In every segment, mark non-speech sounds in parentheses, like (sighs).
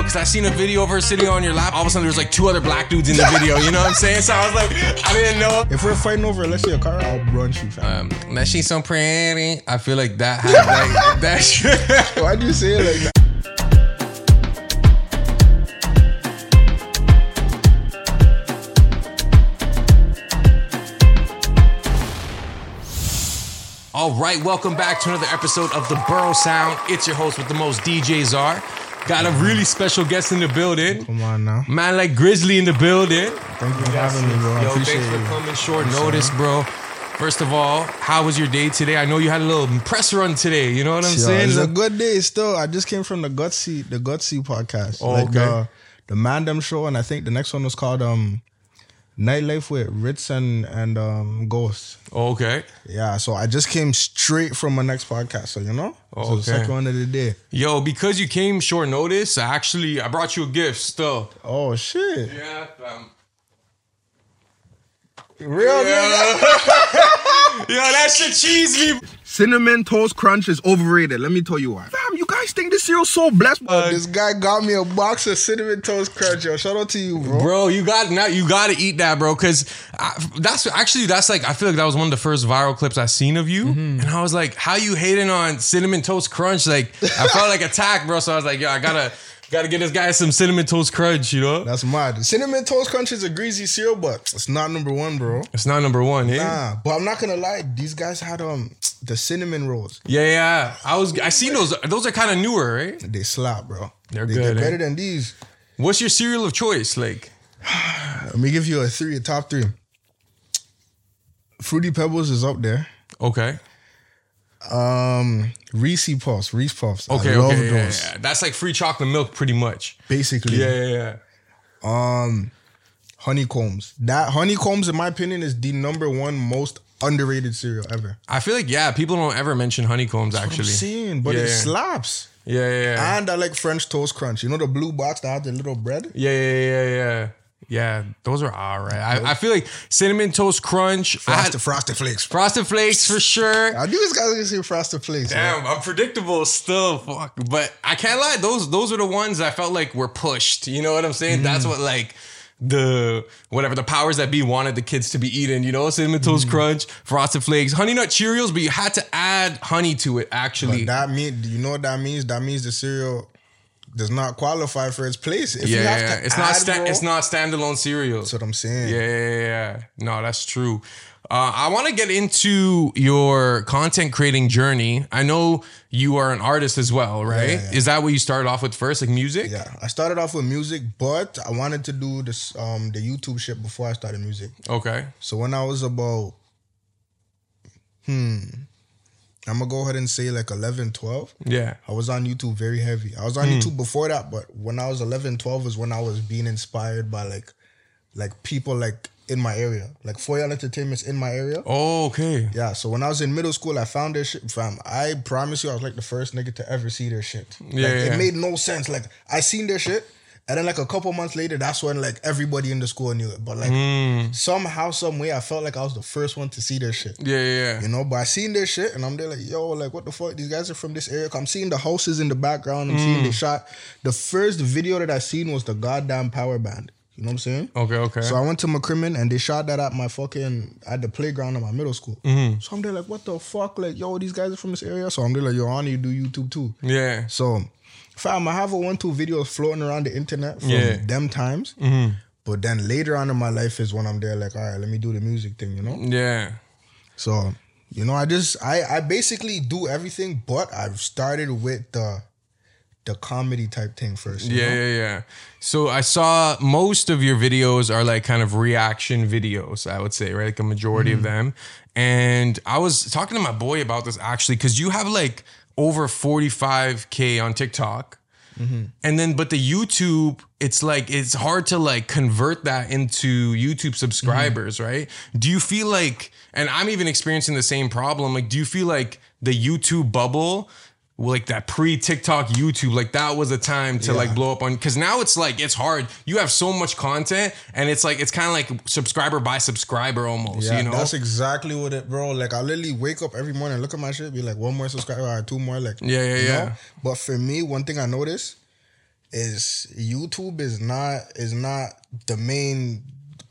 girl because I seen a video of her sitting on your lap. All of a sudden, there's like two other black dudes in the video. You know what I'm saying? So I was like, I didn't know. If we're fighting over, let's say a car, I'll brunch you, fam. Um, that she's so pretty. I feel like that has like (laughs) that. Shit. Why do you say it like that? All right, welcome back to another episode of the Borough Sound. It's your host with the most DJ Zar. Got a really special guest in the building. Come on now. Man like Griizly in the building. Thank you for having me, bro. I Yo, appreciate thanks for coming short notice, bro. First of all, how was your day today? I know you had a little press run today. You know what I'm Yo, saying? it's a good day still. I just came from the Gutsy, the Gutsy podcast. Oh, like okay. the the Mandem show, and I think the next one was called um Nightlife with Ritz and and um Ghost. okay. Yeah, so I just came straight from my next podcast. So you know, so Okay. the second one of the day. Yo, because you came short notice, I actually I brought you a gift still. Oh shit, Yeah, um, real yeah. (laughs) Yo, that shit cheese me. Cinnamon Toast Crunch is overrated. Let me tell you why. Fam, you guys think this cereal's so blessed? Uh, this guy got me a box of Cinnamon Toast Crunch. Yo, shout out to you, bro. Bro, you got now. You got to eat that, bro. Because that's actually that's like I feel like that was one of the first viral clips I seen of you, Mm-hmm. and I was like, "How you hating on cinnamon toast crunch?" Like I felt like attacked, bro. So I was like, "Yo, I gotta gotta get this guy some cinnamon toast crunch." You know, That's mad. Cinnamon Toast Crunch is a greasy cereal, but it's not number one, bro. it's not number one. Yeah, Nah, but I'm not gonna lie. These guys had um the cinnamon rolls. yeah, yeah. I was I seen those. Those are kind of newer, right? They slap, bro. They're good. they, good, eh? better than these. What's your cereal of choice? Like, (sighs) Let me give you a three, a top three. Fruity Pebbles is up there. okay, Um, Reese Puffs, Reese Puffs. okay, I love okay, yeah, those. yeah. That's like free chocolate milk, pretty much. Basically, Yeah, yeah, yeah. um, honeycombs. That honeycombs, in my opinion, is the number one most underrated cereal ever. I feel like yeah, people don't ever mention honeycombs I'm actually. saying, but Yeah, it yeah. slaps. Yeah, yeah, yeah. And I like French toast crunch. You know the blue box that has the little bread. Yeah, yeah, yeah, yeah. Yeah, those are all right. I, I feel like cinnamon toast crunch, I had Frosted, frosted flakes. frosted flakes for sure. I knew this guy was gonna say frosted flakes. man. Damn, I'm predictable still. Fuck, but I can't lie. Those those are the ones I felt like were pushed. You know what I'm saying? Mm. That's what like the whatever the powers that be wanted the kids to be eating. You know, cinnamon toast mm. crunch, frosted flakes, honey nut Cheerios, but you had to add honey to it. Actually, But that mean, do you know what that means? That means the cereal does not qualify for its place. If yeah, you have yeah, to it's not sta- bro, it's not standalone cereal. That's what I'm saying. Yeah, yeah, yeah. No, that's true. Uh, I want to get into your content creating journey. I know you are an artist as well, right? yeah, yeah. Is that what you started off with first, like music? Yeah, I started off with music, but I wanted to do this um the YouTube shit before I started music. Okay. So when I was about hmm I'm gonna go ahead and say like 11, 12. Yeah. I was on YouTube very heavy. I was on Hmm. YouTube before that, but when I was 11, 12 is when I was being inspired by like like people like in my area, like Foyal Entertainment's in my area. Oh, okay. Yeah, so when I was in middle school, I found their shit, fam. I promise you, I was like the first nigga to ever see their shit. Yeah, like, yeah. it made no sense. Like I seen their shit, and then like a couple months later, that's when like everybody in the school knew it. But like Hmm. somehow, some way, I felt like I was the first one to see their shit. Yeah, yeah, yeah. You know, but I seen their shit and I'm there like, yo, like what the fuck? These guys are from this area. I'm seeing the houses in the background. I'm seeing Hmm. the shot. The first video that I seen was the goddamn power band. You know what I'm saying? Okay, okay. So I went to McCrimmon and they shot that at my fucking at the playground of my middle school. Mm-hmm. So I'm there like, what the fuck? Like, yo, these guys are from this area. So I'm there like, yo, I you to do YouTube too. yeah. So, fam, I have a one two videos floating around the internet from Yeah. Mm-hmm. them times. But then later on in my life is when I'm there like, all right, let me do the music thing, you know. Yeah. So, you know, I just I I basically do everything, but I've started with the the comedy type thing first. Yeah, know? yeah, yeah. So I saw most of your videos are like kind of reaction videos, I would say, right? Like a majority of mm-hmm. them. And I was talking to my boy about this actually, because you have like over 45K on TikTok. Mm-hmm. And then, but the YouTube, it's like, it's hard to like convert that into YouTube mm-hmm. subscribers, right? Do you feel like, and I'm even experiencing the same problem, like, do you feel like the YouTube bubble, like that pre TikTok YouTube, like that was a time to like blow up on, because now it's like, it's hard. You have so much content and it's like, it's kind of like subscriber by subscriber almost, Yeah, you know? that's exactly what it, bro. Like I literally wake up every morning, look at my shit, be like, one more subscriber, right, two more, like, Yeah, yeah, yeah. know? But for me, one thing I noticed, is YouTube is not is not the main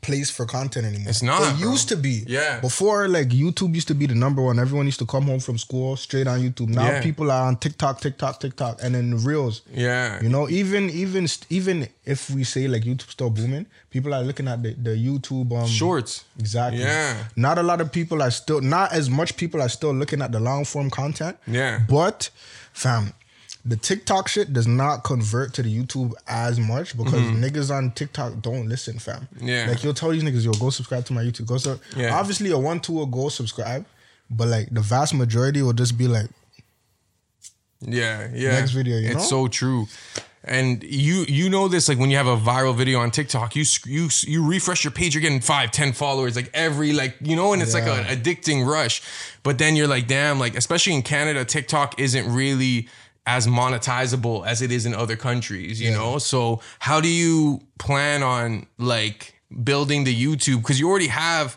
place for content anymore. It's not, It bro. used to be. Yeah. Before, like YouTube used to be the number one. Everyone used to come home from school straight on YouTube. Now Yeah. people are on TikTok, TikTok, TikTok, and then reels. Yeah. You know, even even even if we say like YouTube still booming, people are looking at the, the YouTube um Shorts. Exactly. Yeah. Not a lot of people are still not as much people are still looking at the long form content. Yeah. But fam, the TikTok shit does not convert to the YouTube as much because niggas on TikTok don't listen, fam. Mm-hmm. Yeah. Like you'll tell these niggas, yo, go subscribe to my YouTube. Go so Yeah. obviously a one two will go subscribe, but like the vast majority will just be like, Yeah, yeah. Next video, you it's know? so true. And you you know this like when you have a viral video on TikTok, you you you refresh your page, you're getting five, ten followers like every like you know, and it's like Yeah. an addicting rush. But then you're like, damn, like especially in Canada, TikTok isn't really as monetizable as it is in other countries, you know. So how do you plan on like building the YouTube because you already have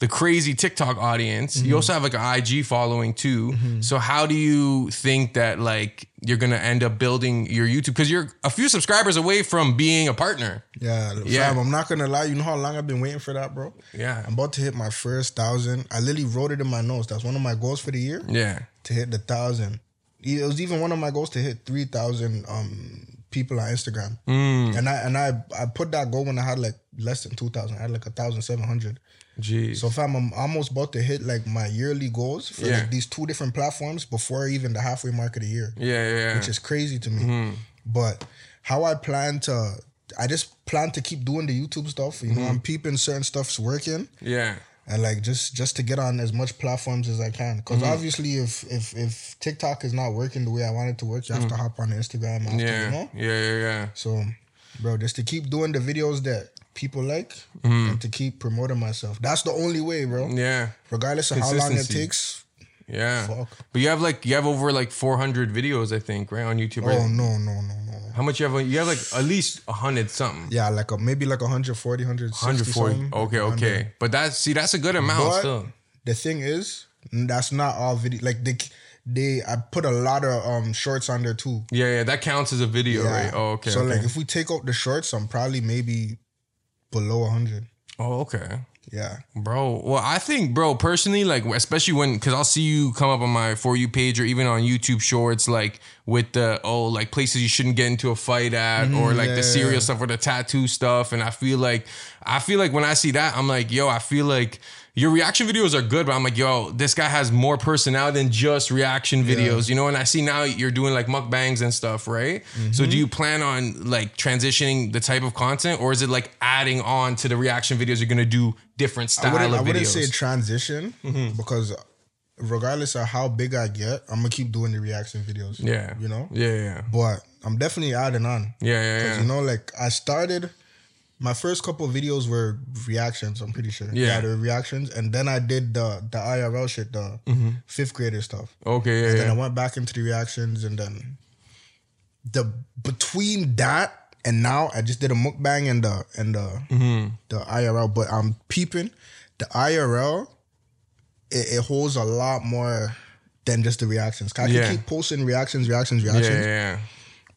the crazy TikTok audience. Mm-hmm. You also have like an IG following too. So how do you think that like you're gonna end up building your YouTube? Because you're a few subscribers away from being a partner. yeah, Yeah. fam, I'm not gonna lie. You know how long I've been waiting for that, bro? Yeah. I'm about to hit my first thousand. I literally wrote it in my notes. That's one of my goals for the year. Yeah. to hit the thousand. It was even one of my goals to hit three thousand um people on Instagram. Mm. And I and I I put that goal when I had like less than two thousand. I had like a thousand seven hundred. Jeez. So fam, I'm almost about to hit like my yearly goals for Yeah. like these two different platforms before even the halfway mark of the year. yeah, yeah, yeah. Which is crazy to me. Mm-hmm. But how I plan to I just plan to keep doing the YouTube stuff. You know, Mm-hmm. I'm peeping certain stuff's working yeah. And like just just to get on as much platforms as I can. Because Mm-hmm. obviously, if if if TikTok is not working the way I want it to work, you have to hop on Instagram. After, Mm. Yeah. you know. Yeah, yeah, yeah. So, bro, just to keep doing the videos that people like and to keep promoting myself. That's the only way, bro. Mm-hmm. Yeah. Regardless of how long it takes. Yeah. Fuck. But you have like you have over like 400 videos, I think, right on YouTube. Right? Oh no no no no. How much you have? You have like at least a hundred something. Yeah, like a maybe like 140, 160 140. something. Okay, 100. okay. But that's see, that's a good amount But still. the thing is, that's not all video. Like they they I put a lot of um shorts on there too. Yeah, yeah, that counts as a video, Yeah. right? Oh, okay. So okay. like if we take out the shorts, I'm probably maybe below 100. oh, okay. Yeah. Bro, well, I think, bro, personally, like, especially when, because I'll see you come up on my For You page or even on YouTube Shorts, like, with the, oh, like, places you shouldn't get into a fight at, or mm-hmm. like yeah, the serious yeah. stuff or the tattoo stuff. And I feel like, I feel like when I see that, I'm like, yo, I feel like your reaction videos are good, but I'm like, yo, this guy has more personality than just reaction videos, you know? And I see now you're doing like mukbangs and stuff, right? So Mm-hmm. do you plan on like transitioning the type of content, or is it like adding on to the reaction videos you're gonna do different style I wouldn't, of I wouldn't videos? Mm-hmm. say transition because regardless of how big I get, I'm gonna keep doing the reaction videos. Yeah. You know? Yeah, yeah. But I'm definitely adding on. Yeah, yeah, yeah. you know, like I started my first couple of videos were reactions, I'm pretty sure. Yeah. they were reactions. And then I did the the IRL shit, the fifth grader stuff. Okay, yeah, And then I went back into the reactions and then the between that and now I just did a mukbang and the and the Mm-hmm. the IRL, but I'm peeping the IRL. It, it holds a lot more than just the reactions. 'Cause I Yeah. can keep posting reactions, reactions, Yeah, reactions, yeah, yeah.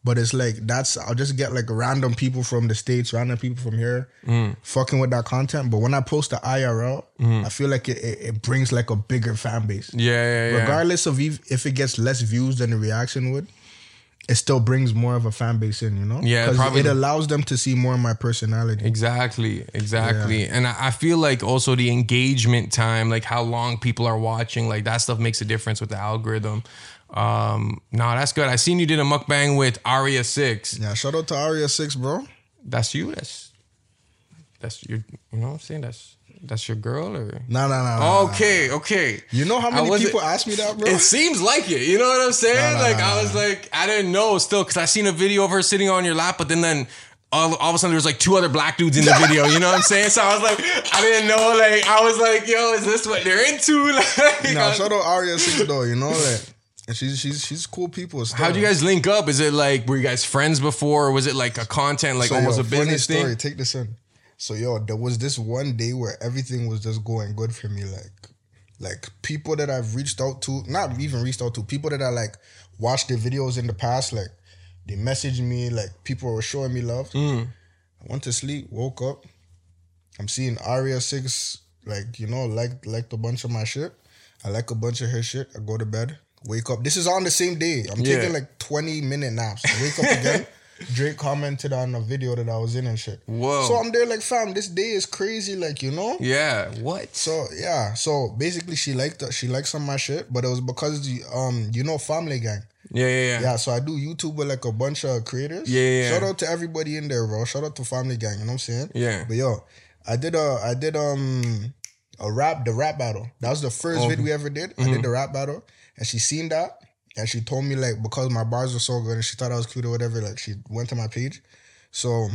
But it's like that's I'll just get like random people from the states, random people from here, Mm. fucking with that content. But when I post the IRL, I feel like it, it, it brings like a bigger fan base Yeah, yeah, yeah. regardless of if, if it gets less views than the reaction would, it still brings more of a fan base in, you know? Yeah, probably- it allows them to see more of my personality. Exactly, exactly. And I I feel like also the engagement time, like how long people are watching, like that stuff makes a difference with the algorithm. Um, no, that's good. I seen you did a mukbang with Aria Six. Yeah, shout out to Aria Six, bro. That's you. That's that's your. You know what I'm saying? That's that's your girl or. no no no. nah, nah. Okay, okay. You know how many people ask me that, bro? It seems like it. You know what I'm saying? No, no, like no, I was like, I didn't know still because I seen a video of her sitting on your lap, but then then all, all of a sudden there was like two other black dudes in the (laughs) video. You know what I'm saying? So I was like, I didn't know. Like I was like, yo, is this what they're into? (laughs) Like, nah, shout out Aria Six though. You know that. And she's she's she's cool people. Still. How'd you guys link up? Is it like were you guys friends before, or was it like a content, like So, almost yo, a business funny story. thing? Take this in. So yo, there was this one day where everything was just going good for me. Like, like people that I've reached out to, not even reached out to, people that I like watched their videos in the past. Like, They messaged me like people were showing me love. Mm. I went to sleep, woke up. I'm seeing Aria Six, like you know, like liked a bunch of my shit. I like a bunch of her shit. I go to bed, wake up. This is on the same day. I'm Yeah. taking like 20 minute naps. I wake up (laughs) again. Drake commented on a video that I was in and shit. Whoa. So I'm there like, fam, this day is crazy, like you know. Yeah. What? So yeah, so basically she liked she liked some of my shit, but it was because the um you know Family Gang. Yeah, yeah, yeah. Yeah, so I do YouTube with like a bunch of creators. Yeah, yeah. Shout out to everybody in there, bro. Shout out to Family Gang. You know what I'm saying? Yeah. But yo, I did a I did um a rap the rap battle. That was the first Oh. vid we ever did. I Mm-hmm. did the rap battle, and she seen that, and she told me like because my bars were so good, and she thought I was cute or whatever. Like she went to my page, so.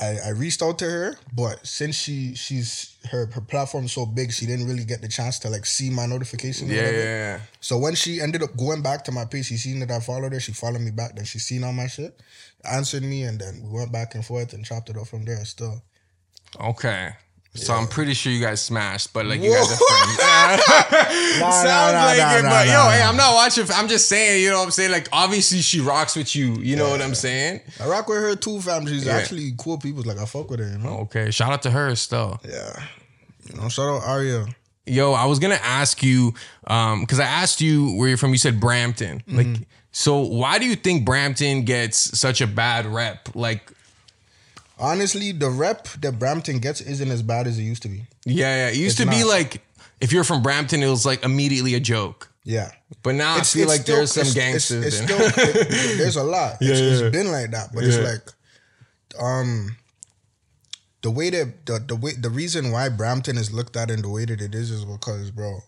I, I reached out to her, but since she she's her her platform's so big, she didn't really get the chance to like see my notification. Yeah, yeah, yeah. So when she ended up going back to my page, she seen that I followed her. She followed me back. Then she seen all my shit, answered me, and then we went back and forth and chopped it up from there. Still, Okay. So I'm pretty sure you guys smashed, but like you guys are friends. (laughs) (laughs) Nah, Sounds nah, nah, like it, but yo, hey. I'm not watching. I'm just saying, you know what I'm saying? Like, obviously, she rocks with you. You know what I'm saying? I rock with her too, fam. She's Yeah. actually cool people. Like I fuck with her, you know. Okay. Shout out to her still. Yeah, you know. Shout out Aria. Yo, I was gonna ask you, um, because I asked you where you're from. You said Brampton. Mm-hmm. Like, so why do you think Brampton gets such a bad rep? Like, Honestly, the rep that Brampton gets isn't as bad as it used to be. yeah, yeah. It used It's to be not. like if you're from Brampton, it was like immediately a joke. Yeah. But now I feel like still- there's some gangsters. It's, it's still it- (laughs) there's a lot. (laughs) Yeah, it's, yeah, it's been like that, but Yeah. it's like, um, the way that the the way the reason why Brampton is looked at in the way that it is is because, bro,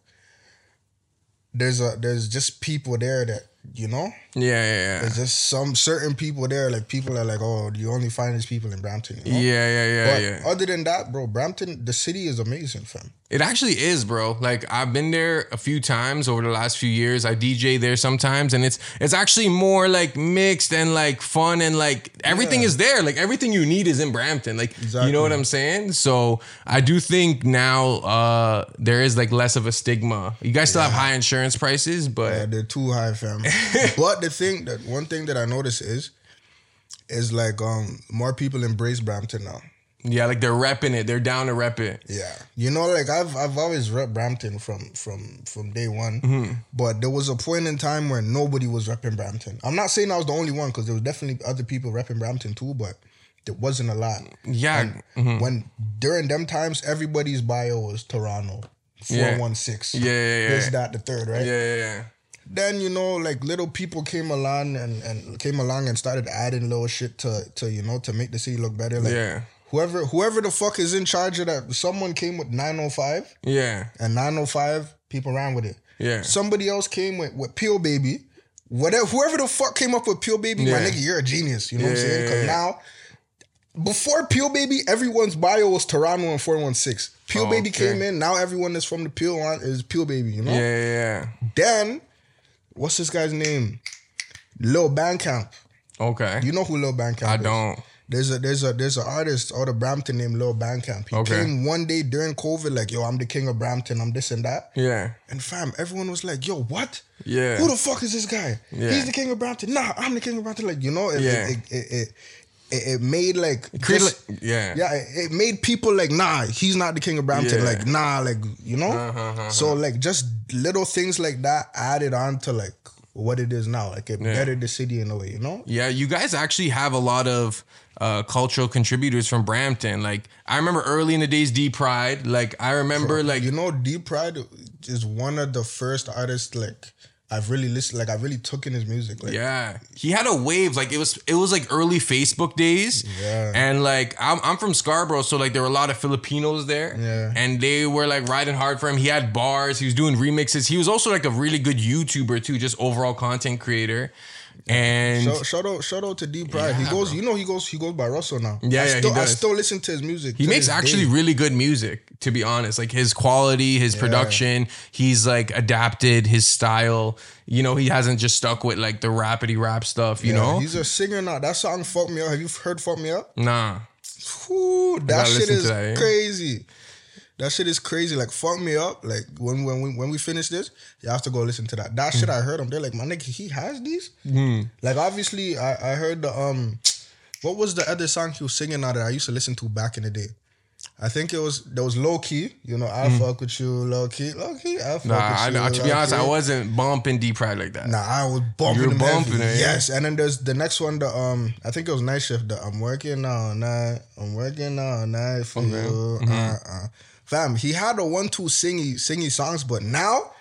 there's a there's just people there that you know. Yeah, yeah, yeah. There's just some certain people there, like people are like, oh, you only find these people in Brampton. You know? Yeah, yeah, yeah, But yeah. other than that, bro, Brampton, the city is amazing, fam. It actually is, bro. Like I've been there a few times over the last few years. I DJ there sometimes, and it's it's actually more like mixed and like fun and like everything Yeah. is there. Like everything you need is in Brampton. Like you know what I'm saying? So I do think now uh there is like less of a stigma. You guys still have high insurance prices, but Yeah, they're too high, fam. (laughs) but the thing that one thing that I notice is, is like um more people embrace Brampton now. yeah, like they're repping it. They're down to rep it. Yeah, you know, like I've I've always rep Brampton from from from day one, Mm-hmm. but there was a point in time where nobody was repping Brampton. I'm not saying I was the only one because there was definitely other people repping Brampton too, but there wasn't a lot. Yeah. mhm. When during them times, everybody's bio was Toronto. Yeah. 416. Yeah, yeah, yeah. This, that, the third, right? Yeah, yeah, yeah. Then you know like little people came along and, and came along and started adding little shit to to you know to make the city look better like Yeah. whoever whoever the fuck is in charge of that someone came with 905 Yeah. and 905 people ran with it Yeah. somebody else came with with Peel Baby whatever whoever the fuck came up with Peel Baby my nigga you're a genius you know what I'm saying because yeah, yeah. now before Peel Baby, everyone's bio was Toronto and 416. Peel Oh, Baby okay. came in. Now everyone that's from the Peel one is Peel Baby, you know? Yeah, yeah, yeah. Then, what's this guy's name? Lil Bandcamp. Okay. You know who Lil Bandcamp I is? I don't. There's a there's a there's an artist out of Brampton named Lil Bandcamp. He Okay. came one day during COVID, like, yo, I'm the king of Brampton, I'm this and that. Yeah. And fam, everyone was like, yo, what? Yeah. Who the fuck is this guy? Yeah. He's the king of Brampton. Nah, I'm the king of Brampton. Like, you know, it Yeah. it, it, it, it, it, it made like Create just- like- yeah. yeah, it, it made people like, nah, he's not the king of Brampton. Yeah. Like, nah, like, you know? Uh-huh, So like just little things like that added on to like what it is now. Like it Yeah. bettered the city in a way, you know? Yeah, you guys actually have a lot of uh, cultural contributors from Brampton. Like I remember early in the days, D-Pryde. Like I remember, like you know, D-Pryde is one of the first artists like I've really listened like I really took in his music. Like yeah, he had a wave. Like it was, it was like early Facebook days. Yeah. and like I'm, I'm from Scarborough, so like there were a lot of Filipinos there. Yeah. and they were like riding hard for him. He had bars. He was doing remixes. He was also like a really good YouTuber too, just overall content creator. And Shout, shout out, shout out to D-Pryde. he goes, bro. you know, he goes, he goes by Russell now. Yeah, I yeah, he still, I still listen to his music. He makes actually day. really good music, to be honest. Like his quality, his production, he's like adapted his style. You know, he hasn't just stuck with like the rapidy rap stuff, you Yeah, know? he's a singer now. That song "Fuck Me Up." Have you heard "Fuck Me Up"? Nah. Whew, that shit is that, yeah. crazy. That shit is crazy. Like fuck me up. Like when when we when we finish this, you have to go listen to that. That shit I heard him. They're like, my nigga, he has these. Like obviously, I I heard the um, what was the other song he was singing out that I used to listen to back in the day. I think it was there was low key. You know, I fuck with you, low key, low key. I fuck Nah, with I, you. know- to be honest, I wasn't bumping D-Pryde like that. Nah, I was bumping You were them heavy. bumping it. Yes, and then there's the next one. The um, I think it was night shift. The I'm working all night. I'm working all night for you. Mm-hmm. Uh, uh. Fam, he had a one two singy singy songs, but now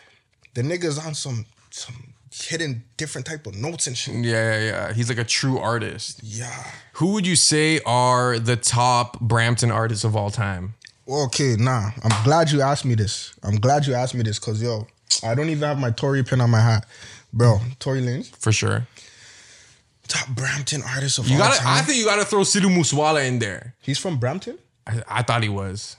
the niggas on some some hitting different type of notes and shit. Yeah, yeah, yeah. He's like a true artist. Yeah. Who would you say are the top Brampton artists of all time? Okay, nah. I'm glad you asked me this. I'm glad you asked me this because yo, I don't even have my Tory pin on my hat, bro. Tory Lanez, For sure. top Brampton artist of You all gotta. time. I think you gotta throw Sidhu Moose Wala in there. He's from Brampton. I, I thought he was.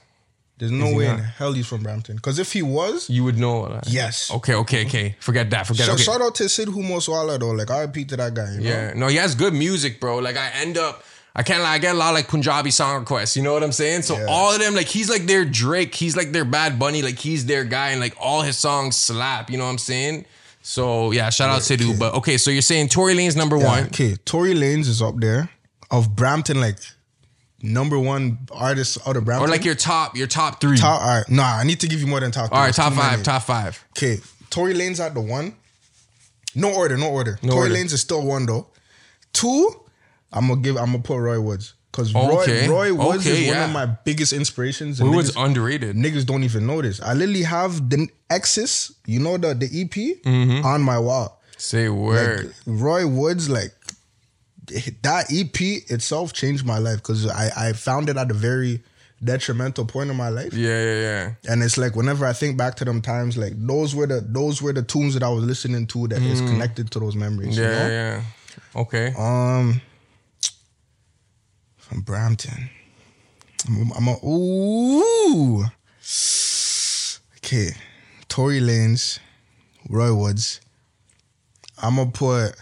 There's no way in hell he's from Brampton. Because if he was, You would know. that. yes. Okay, okay, okay. Forget that. Forget. That. So okay. shout out to Sidhu Moose Wala though. Like I repeat to that guy. You know? Yeah, no, he has good music, bro. Like I end up, I can't lie, I get a lot of like Punjabi song requests. You know what I'm saying? So Yeah. all of them, like he's like their Drake, he's like their Bad Bunny, like he's their guy, and like all his songs slap. You know what I'm saying? So yeah, shout out Sidhu. But okay, so you're saying Tory Lanez number Yeah, one. Okay, Tory Lanez is up there of Brampton, like number one artist out of Brampton. Or like your top, your top three. top. All right, nah, I need to give you more than top. all right, There's top five, many. top five. Okay, Tory Lanez at the one. No order, no order. No Tory order. Lanez is still one though. Two, I'm gonna give. I'm gonna put Roy Woods because Okay, Roy Roy Woods okay, is one of my biggest inspirations. and Who was niggas- underrated? niggas don't even notice. I literally have the Exis, you know the the EP Mm-hmm. on my wall. Say word. Like, Roy Woods, like that EP itself changed my life because I I found it at a very detrimental point in my life. yeah, yeah, yeah. And it's like whenever I think back to them times, like those were the those were the tunes that I was listening to that is connected to those memories. Mm. Yeah, you know? yeah, yeah. Okay. Um, from Brampton. I'm, I'm a ooh. Okay, Tory Lanez, Roy Woods. I'm gonna put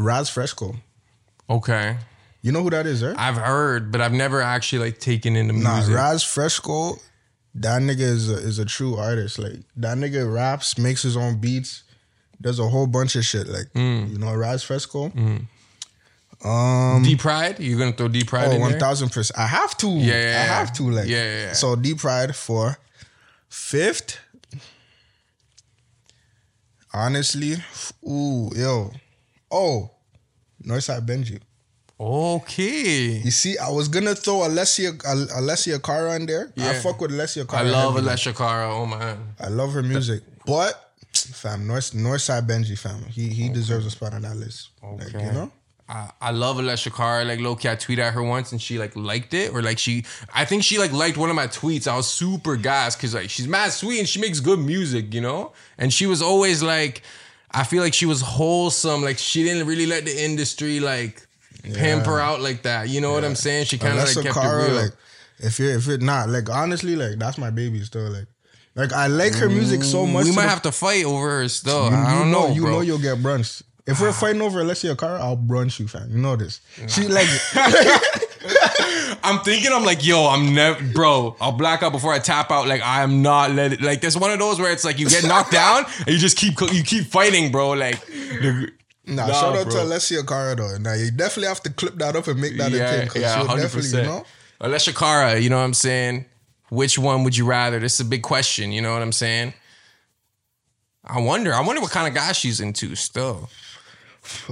Raz Fresco. Okay. You know who that is, right? I've heard, but I've never actually like taken in the Nah, music. Raz Fresco. That nigga is a, is a true artist. Like that nigga raps, makes his own beats, does a whole bunch of shit. Like Mm. you know, Raz Fresco. Um, D-Pryde? You're gonna throw D-Pryde Oh, in thousand percent. I have to. Yeah, yeah, I have to. Like, Yeah, yeah, yeah. So D-Pryde for fifth. Honestly, ooh, yo, oh, Northside Benji. Okay. You see, I was gonna throw Alessia Al- Alessia Cara in there. I fuck with Alessia Cara. I love. Alessia Cara. Oh man. I love her music, but fam, North Northside Benji, fam, he he deserves a spot on that list. Like, Okay. you know, I, I love Alessia Cara. Like low key, I tweeted at her once and she like liked it, or like she, I think she like liked one of my tweets. I was super gassed because like she's mad sweet and she makes good music, you know. And she was always like, I feel like she was wholesome. Like she didn't really let the industry like pimp her out like that. You know what I'm saying? She kind of like kept Cara, it real. like if you're if it not like honestly, like that's my baby still. Like, like I like her music so mm, much. we might the- have to fight over her still. You, I don't you know, You bro. know you'll get brunch. If we're ah. fighting over Alessia Cara, I'll brunch you, fam. You know this. She like (laughs) (laughs) I'm thinking, I'm like, yo, I'm never, bro. I'll black out before I tap out. Like, I'm not let it. Like, there's one of those where it's like you get knocked (laughs) down and you just keep you keep fighting, bro. Like, the- nah, Nah, shout out bro. to Alessia Cara though. Now you definitely have to clip that up and make that a yeah, thing because yeah, hundred definitely, you know. Alessia Cara, you know what I'm saying? Which one would you rather? This is a big question. You know what I'm saying? I wonder. I wonder what kind of guy she's into. Still,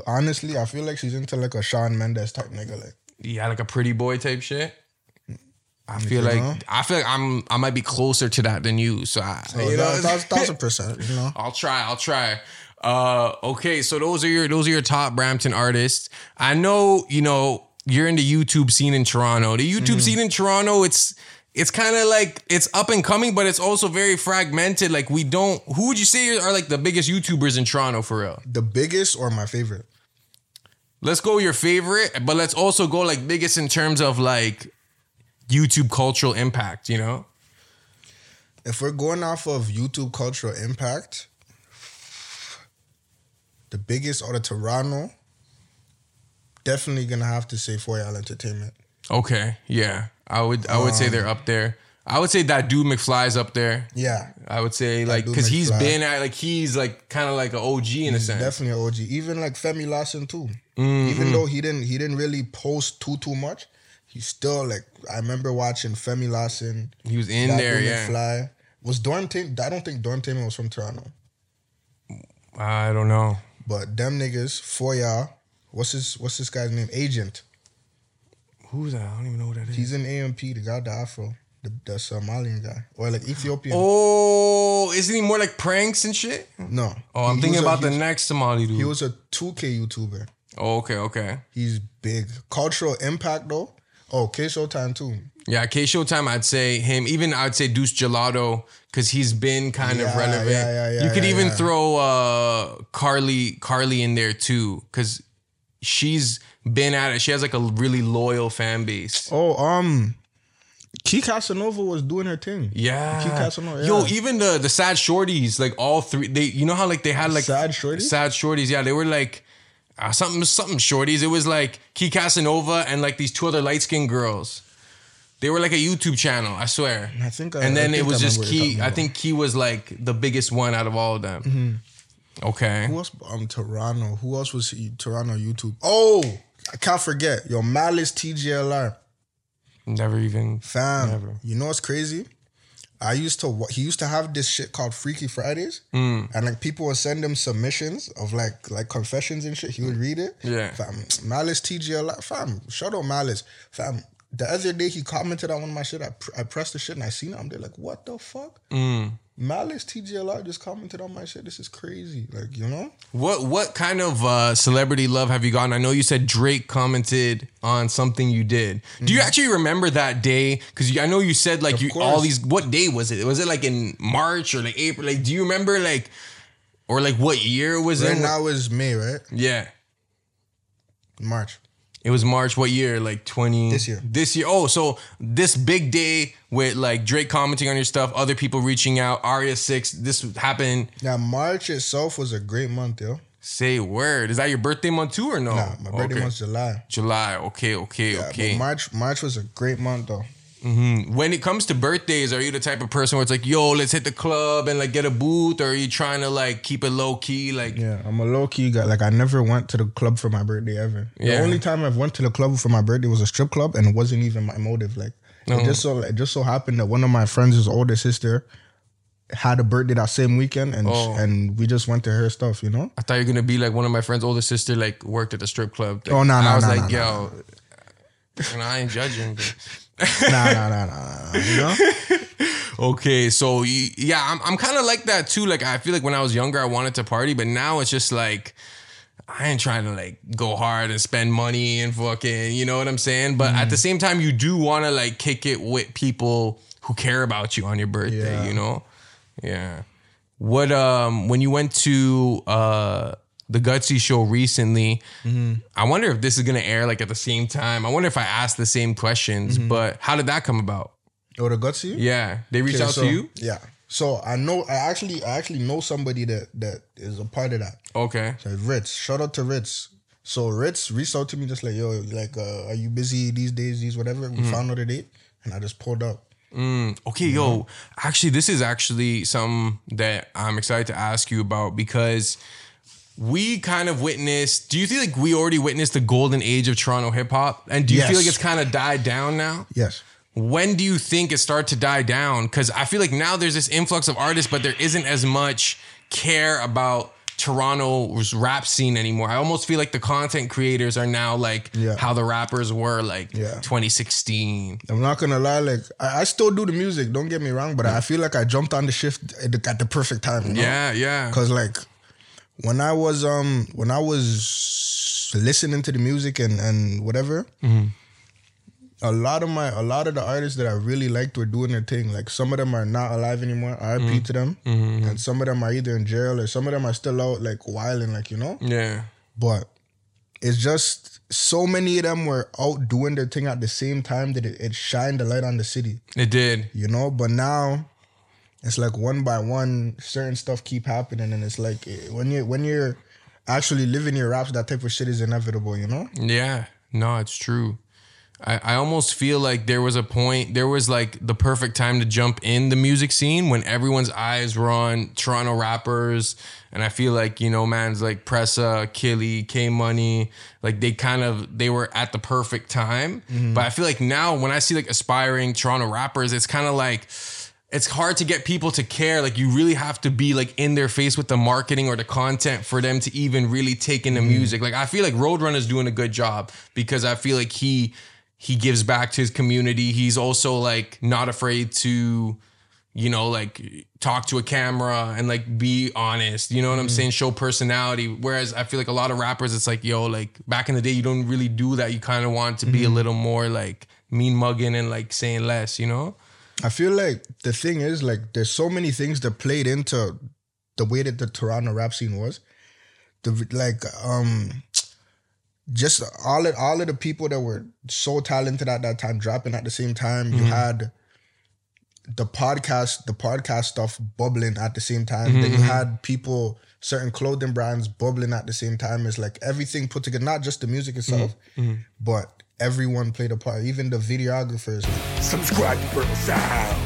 Honestly, I feel like she's into like a Shawn Mendes type nigga. Like yeah, like a pretty boy type shit. I feel like know? I feel like I'm I might be closer to that than you. So I, so you know, that's thousand (laughs) percent. You know. I'll try. I'll try. Uh, okay, so those are your those are your top Brampton artists. I know you know you're in the YouTube scene in Toronto. The YouTube Mm-hmm. scene in Toronto, it's it's kind of like it's up and coming, but it's also very fragmented. Like we don't. Who would you say are like the biggest YouTubers in Toronto for real? The biggest or my favorite? Let's go your favorite, but let's also go like biggest in terms of like YouTube cultural impact. You know. If we're going off of YouTube cultural impact, the biggest out of Toronto, definitely gonna have to say Foyal Entertainment. Okay. Yeah. I would I would say Um, they're up there. I would say that dude McFly's up there. Yeah, I would say like because he's been at like he's like kind of like an OG in a sense. definitely an OG. Even like Femi Lawson too. Mm-hmm. Even though he didn't he didn't really post too too much, he still like I remember watching Femi Lawson. He was in That there, Dude yeah. McFly. Was Dorn Tam- I don't think Dorn Taman was from Toronto. I don't know. But them niggas, for y'all, what's his what's this guy's name? Agent. Who's that? I don't even know who that is. He's in AMP, the guy with the Afro. The, the Somalian guy. Or like Ethiopian. Oh, isn't he more like pranks and shit? No. Oh, I'm He- thinking was a- about the next Somali dude. He was a 2K YouTuber. oh, okay, okay. He's big. Cultural impact though. Oh, K Showtime too. Yeah, K Showtime, I'd say him. Even I'd say Deuce Gelato because he's been kind of relevant. yeah, yeah, yeah, you could yeah, even yeah. throw uh, Carly Carly in there too because she's been at it. She has like a really loyal fan base. Oh, um, Key Casanova was doing her thing. Yeah. Key Casanova, Yo, even the the sad shorties, like all three, they you know how like they had like Sad shorties? sad shorties. Yeah, they were like uh, something something shorties. It was like Key Casanova and like these two other light skinned girls. They were like a YouTube channel, I swear. I think I- and then it was just remember what you're Key. I think Key was like the biggest one out of all of them. Okay. Who else? Um, Toronto. Who else was he? Toronto YouTube? Oh, I can't forget. Yo, Malice TGLR. Never even. Fam, Never. you know what's crazy? I used to. He used to have this shit called Freaky Fridays, Mm. and like people would send him submissions of like like confessions and shit. He would read it. Yeah. fam. Malice TGL. Fam, shout out Malice. Fam, the other day he commented on one of my shit. I pr- I pressed the shit and I seen it. I'm there like, what the fuck? Mm. Malice TGLR just commented on my shit. This is crazy. Like you know. What what kind of uh, celebrity love have you gotten? I know you said Drake commented on something you did. Do you actually remember that day? Because I know you said like you all these. What day was it? Was it like in March or like April? Like, do you remember like, or like what year was Right in? now is May, right? Yeah, March. It was March. What year? Like twenty. This year. This year. Oh, so this big day with like Drake commenting on your stuff, other people reaching out. Aria Six. This happened. Now March itself was a great month, yo. Say word. Is that your birthday month too or no? Nah, my birthday Okay. month's July. July. Okay. Okay. Yeah, okay. March March was a great month though. When it comes to birthdays, are you the type of person where it's like, yo, let's hit the club and like get a booth, or are you trying to like keep it low key? Like, Yeah, I'm a low key guy. Like I never went to the club for my birthday ever. Yeah. The only time I've went to the club for my birthday was a strip club, and it wasn't even my motive. Like Uh-huh. it just so it just so happened that one of my friends' older sister had a birthday that same weekend, and Oh. and we just went to her stuff. You know. I thought you were gonna be like one of my friend's older sister, like worked at the strip club. Like, Oh, no, no, I was no, like, no, yo, and I ain't judging. but- nah, nah, nah, nah, nah. You know. (laughs) Okay, so yeah, I'm I'm kind of like that too. Like I feel like when I was younger, I wanted to party, but now it's just like I ain't trying to like go hard and spend money and fucking, you know what I'm saying? But at the same time, you do want to like kick it with people who care about you on your birthday, Yeah. you know? Yeah. What um when you went to uh the Gutsy show recently, mm-hmm. I wonder if this is gonna air like at the same time. I wonder if I asked the same questions, mm-hmm. but how did that come about? Oh, the gutsy. Yeah, they reached Okay, out so- to you. Yeah. So I know I actually I actually know somebody that that is a part of that. Okay. So Ritz, shout out to Ritz. So Ritz reached out to me just like, yo, like, uh, are you busy these days, these whatever? We mm. found out a date, and I just pulled up. Mm. Okay, yo, mm-hmm. actually, this is actually something that I'm excited to ask you about because we kind of witnessed. Do you feel like we already witnessed the golden age of Toronto hip hop? And do you feel like it's kind of died down now? Yes. When do you think it start to die down? Because I feel like now there's this influx of artists, but there isn't as much care about Toronto's rap scene anymore. I almost feel like the content creators are now like Yeah. how the rappers were like Yeah. 2016. I'm not gonna lie, like I, I still do the music. Don't get me wrong, but I feel like I jumped on the shift at the, at the perfect time. You know? Yeah, yeah. Cause like when I was um when I was listening to the music and and whatever, mm-hmm. a lot of my a lot of the artists that I really liked were doing their thing. Like some of them are not alive anymore. RIP mm-hmm. to them. Mm-hmm. And some of them are either in jail or some of them are still out like wilding, like you know. Yeah. But it's just so many of them were out doing their thing at the same time that it, it shined the light on the city It did. you know but now it's like one by one certain stuff keep happening and it's like eh, when you when you're actually living your raps that type of shit is inevitable you know Yeah, no, it's true. I, I almost feel like there was a point, there was like the perfect time to jump in the music scene when everyone's eyes were on Toronto rappers. And I feel like, you know, man's like Pressa, Killy, K Money, like they kind of, they were at the perfect time. But I feel like now when I see like aspiring Toronto rappers, it's kind of like, it's hard to get people to care. Like you really have to be like in their face with the marketing or the content for them to even really take in the mm-hmm. music. Like I feel like Roadrunner's doing a good job because I feel like he he gives back to his community. He's also like not afraid to, you know, like talk to a camera and like be honest. You know what I'm mm-hmm. saying? Show personality. Whereas I feel like a lot of rappers, it's like, yo, like back in the day, you don't really do that. You kind of want to be a mm-hmm. little more like mean mugging and like saying less, you know? I feel like the thing is like there's so many things that played into the way that the Toronto rap scene was. The like um just all of all of the people that were so talented at that time dropping at the same time. You mm-hmm. had the podcast, the podcast stuff bubbling at the same time. Mm-hmm, then you mm-hmm. had people, certain clothing brands bubbling at the same time. It's like everything put together, not just the music itself, but everyone played a part. Even the videographers. Subscribe to Borough Sound.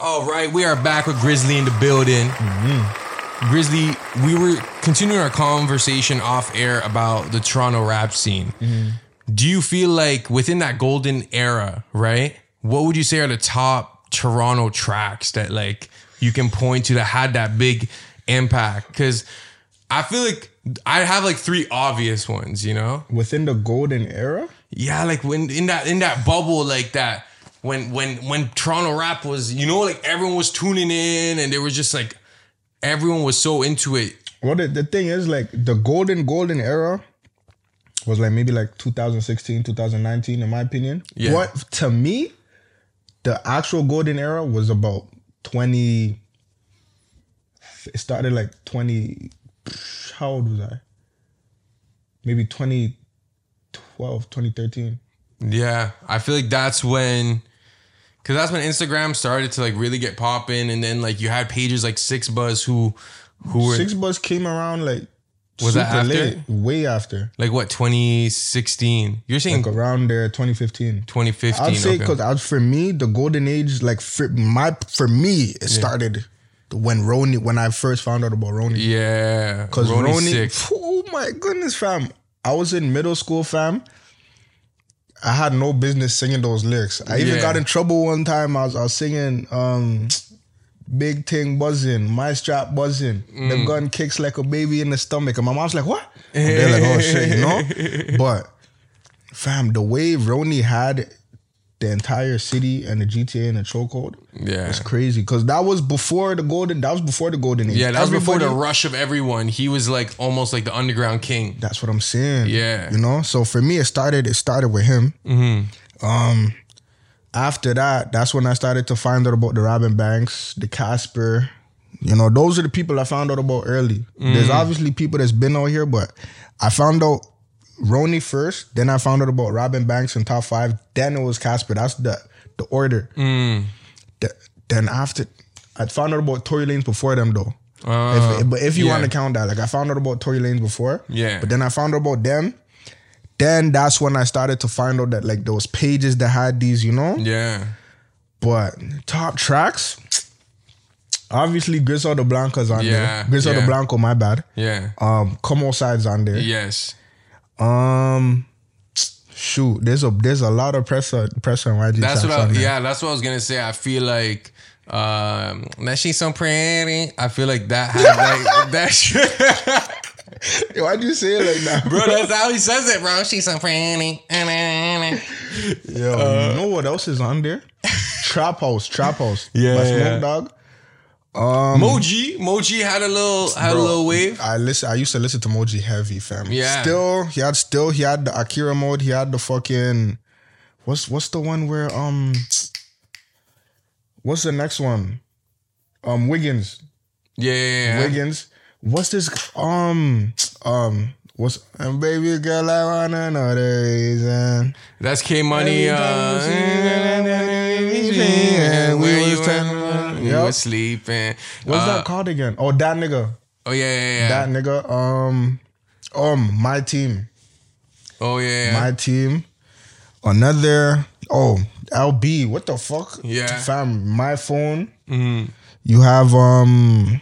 All right, we are back with Griizly in the building. Mm-hmm. Griizly, we were continuing our conversation off air about the Toronto rap scene. Mm-hmm. Do you feel like within that golden era, right? What would you say are the top Toronto tracks that like you can point to that had that big impact? Because I feel like I have like three obvious ones, you know? within the golden era. Yeah, like when in that in that bubble, like that when when when Toronto rap was, you know, like everyone was tuning in and they were just like everyone was so into it. Well, the, the thing is, like the golden golden era was like maybe like 2016, 2019, in my opinion. Yeah. What to me, the actual golden era was about 20. It started like 20. How old was I? Maybe 2012, 2013. Yeah, I feel like that's when cuz that's when Instagram started to like really get popping and then like you had pages like 6ixBuzz who who were Six Buzz came around like Was that after? late, way after, like what 2016. You're saying like around there, 2015. 2015. I'd say okay. because uh, for me, the golden age, like for my for me, it started when Roni when I first found out about Roni. Yeah, Because Roni, oh my goodness, fam! I was in middle school, fam. I had no business singing those lyrics. I even Yeah. got in trouble one time. I was, I was singing um, "Big Thing Buzzing," "My Strap Buzzing," Mm. "The Gun Kicks Like a Baby in the Stomach," and my mom's like, "What?" (laughs) And they're like, "Oh shit," you know. But fam, the way Roni had the entire city and the GTA and the chokehold, Yeah. it's crazy. Because that was before the golden. That was before the golden age. Yeah, that was before the rush of everyone. He was like almost like the underground king. That's what I'm saying. Yeah. You know? So for me, it started, it started with him. Um after that, that's when I started to find out about the Robin Banks, the Casper. You know, those are the people I found out about early. There's obviously people that's been out here, but I found out Roni first, then I found out about Robin Banks in top five, then it was Casper. That's the the order. The- then after I found out about Tory Lanez before them though. If- but if you yeah. want to count that, like I found out about Tory Lanez before. Yeah. But then I found out about them. Then that's when I started to find out that like those pages that had these, you know. Yeah. But top tracks, obviously Griselda Blanca's on Yeah, there. Griselda yeah. Blanco, my bad. Yeah. Um, Como Side's on there. Yes. Um, shoot, there's a there's a lot of pressure pressure on YG That's what I, yeah, that's what I was gonna say. I feel like um that she's so pretty. I feel like that had like (laughs) that shit. Why'd you say it like that, Bro, that's how he says it, bro. She's so pretty. Yo, Uh, you know what else is on there? Trap House, Trap House. (laughs) Yeah, by Snoop yeah. Dogg. Moji. Moji had a little had a little wave. I listen. I used to listen to Moji heavy, fam. Yeah. Still, he had still he had the Akira mode. He had the fucking what's what's the one where um what's the next one? Um Wiggins. Yeah, yeah, yeah. Wiggins. What's this um um what's and baby girl I wanna know the reason. That's K Money. Uh, where you ten- you were sleeping. What's Uh, that called again? Oh that nigga. Oh yeah, yeah, yeah. That nigga. Um um my team. Oh yeah. My team. Another oh LB. What the fuck? Yeah. Fam, my phone. You have um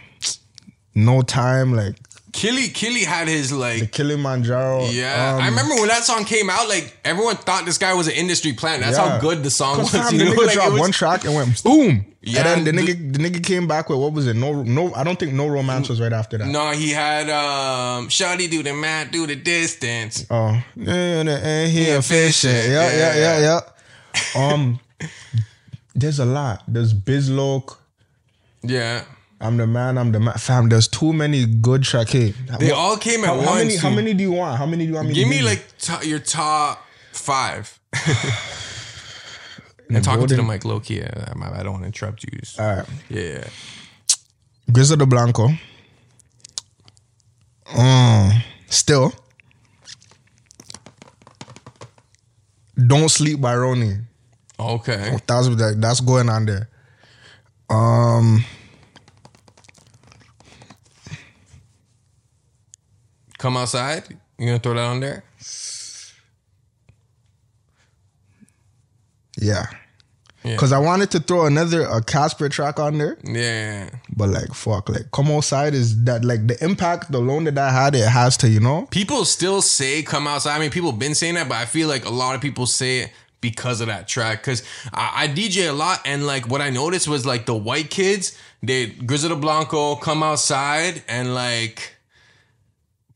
no time like Killy Killy had his like the Killamanjaro. Yeah, um, I remember when that song came out. Like everyone thought this guy was an industry plant. That's Yeah. how good the song was. fam, You the know, nigga like, dropped was- one track and went boom. Yeah, and then the the- nigga the nigga came back with what was it? No no I don't think no romance was right after that. No, he had um Shawty do the math, do the distance. Oh, yeah, and he Yeah, efficient. efficient. Yeah, yeah, Yeah. yeah, yeah. Um, (laughs) there's a lot. There's Bizloke. Yeah. I'm the man. I'm the man. Fam, there's too many good track. Hey, They what- all came at how, once. how many? How many do you want? How many do you want me? Give to me like to- your top five. (laughs) and talking to the Golden- mic low key. yeah, I I don't want to interrupt you. Just- All right. Yeah. Grizzly de Blanco. Um, still. Don't sleep by Ronnie. Okay. That's that's going on there. Um, Come outside. You gonna throw that on there? yeah. Yeah. Cause I wanted to throw another a Casper track on there, Yeah. but like fuck, like come outside is that like the impact, the loan that I had, it has to, you know. People still say come outside. I mean, people been saying that, but I feel like a lot of people say it because of that track. Cause I, I DJ a lot, and like what I noticed was like the white kids, they Grizzly Blanco come outside and like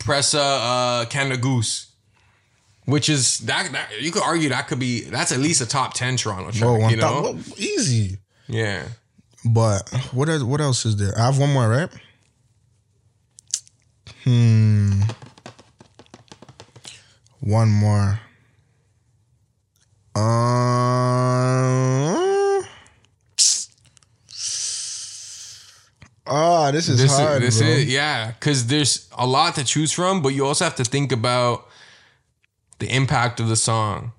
press a uh, Canada Goose. Which is that, that you could argue that could be that's at least a top ten Toronto track, Bro, you know? easy. yeah. But what else, what else is there? I have one more, right? Hmm. One more. Uh, oh, this is This hard, is this bro. is yeah, because there's a lot to choose from, but you also have to think about the impact of the song.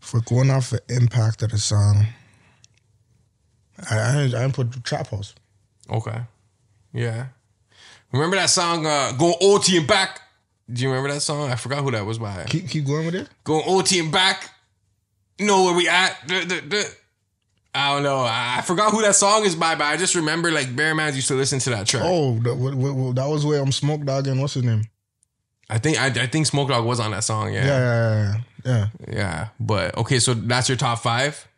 For going off the impact of the song, I I, I didn't put Trap House. Okay. Yeah. Remember that song, uh, Going OT and Back? Do you remember that song? I forgot who that was by. Keep keep going with it. Going OT and Back. Know where we at? Duh, duh, duh. I don't know. I forgot who that song is by, but I just remember like Bear Man used to listen to that track. Oh, that, that was where I'm Smoke Dawg and what's his name? I think I, I think Smoke Dawg was on that song. Yeah, yeah, yeah. yeah. Yeah, but okay, so that's your top five.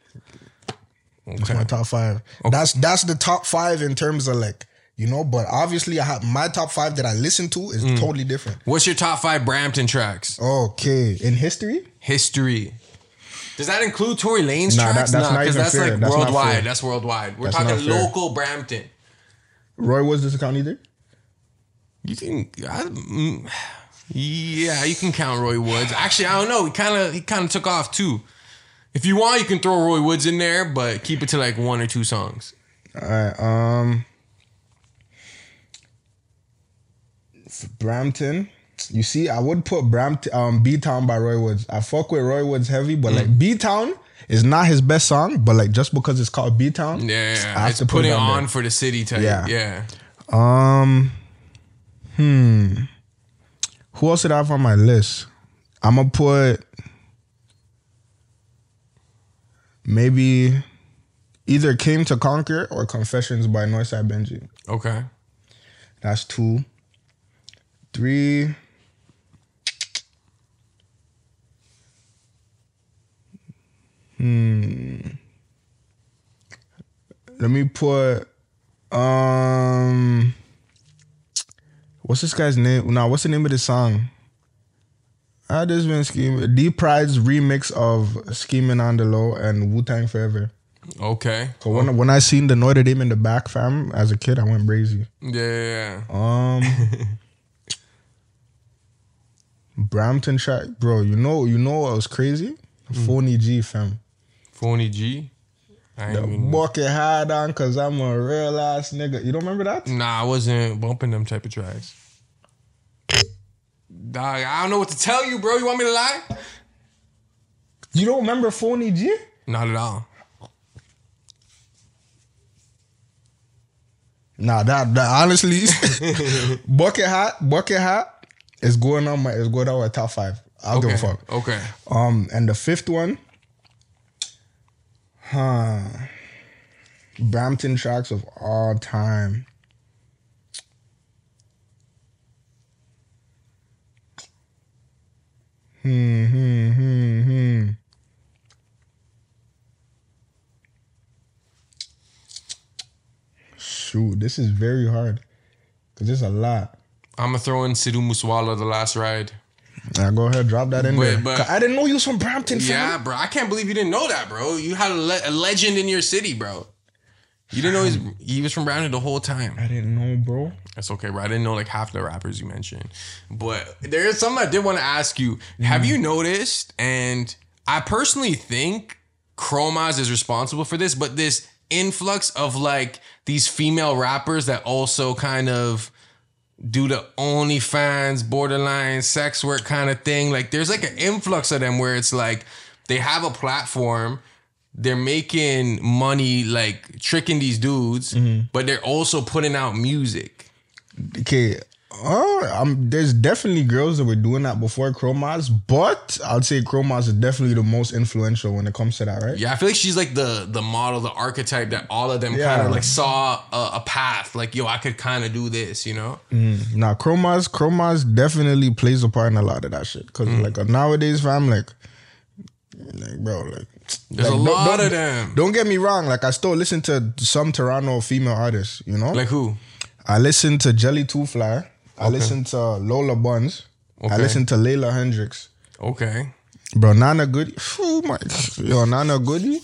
That's my top five. That's that's the top five in terms of like you know. But obviously, I have my top five that I listen to is Mm. totally different. What's your top five Brampton tracks? Okay, in history, History. Does that include Tory Lanez Nah, that- tracks? that's not because that's fair. like That's worldwide. That's worldwide. We're That's talking local Brampton. Roy was this account either. You can, I, mm, yeah, you can count Roy Woods. Actually, I don't know. He kind of he kind of took off too. If you want, you can throw Roy Woods in there, but keep it to like one or two songs. All right. Um, Brampton. You see, I would put Brampton, um, B Town by Roy Woods. I fuck with Roy Woods heavy, but Mm. like B Town is not his best song. But like just because it's called B Town, Yeah, I have it's to put putting it on there. for the city type. Yeah. Yeah. Um, hmm. Who else did I have on my list? I'm gonna put maybe either Came to Conquer or Confessions by Northside Benji. Okay. That's two. Three. Hmm. Let me put um what's this guy's name? Now, what's the name of the song? I just been scheming. D-Pryde's remix of Scheming on the Low and Wu Tang Forever. Okay. So when when I seen the Notre Dame in the back, fam, as a kid, I went crazy. Yeah. Um, (laughs) Brampton track, bro. You know, you know what was crazy? Phony G, fam. Phony G. I ain't even, bucket hard on, cause I'm a real ass nigga. You don't remember that? nah, I wasn't bumping them type of tracks. Dog, I don't know what to tell you, bro. You want me to lie? You don't remember Phony G? Not at all. Nah, that, that honestly, (laughs) bucket hat, bucket hat is going on my is going on my top five. I'll give a Okay. fuck. Okay. Um, and the fifth one, huh? Brampton tracks of all time. Hmm, hmm, hmm, hmm. Shoot, this is very hard because there's a lot. I'm gonna throw in Sidhu Moose Wala, the last ride. Yeah, go ahead, drop that in But- there. but- I didn't know you was from Brampton. Yeah, bro. I can't believe you didn't know that, bro. You had a, le- a legend in your city, bro. You didn't know he's, he was from Brampton the whole time. I didn't know, bro. That's okay, bro. I didn't know like half the rappers you mentioned. But there is something I did want to ask you. Have mm-hmm. you noticed? And I personally think Chromaz is responsible for this, but this influx of like these female rappers that also kind of do the OnlyFans, borderline sex work kind of thing. Like there's like an influx of them where it's like they have a platform, they're making money like tricking these dudes, mm-hmm. but they're also putting out music. Okay. Uh, um, there's definitely girls that were doing that before Chromaz, but I'd say Chromaz is definitely the most influential when it comes to that, right? Yeah, I feel like she's like the the model, the archetype that all of them Yeah. kind of like saw a, a path. Like, yo, I could kind of do this, you know? Now, Chromaz, Chromaz definitely plays a part in a lot of that shit. Cause Mm. like nowadays, fam, like, like bro, like, There's like, a don't- lot don't- of them. Don't get me wrong, like I still listen to some Toronto female artists, you know. Like who? I listen to Jelly Two Fly. I listen to Lola Buns. I Okay. listen to Layla Hendrix. Okay. Bro, Nana Goody. Oh my, yo, Nana Goody.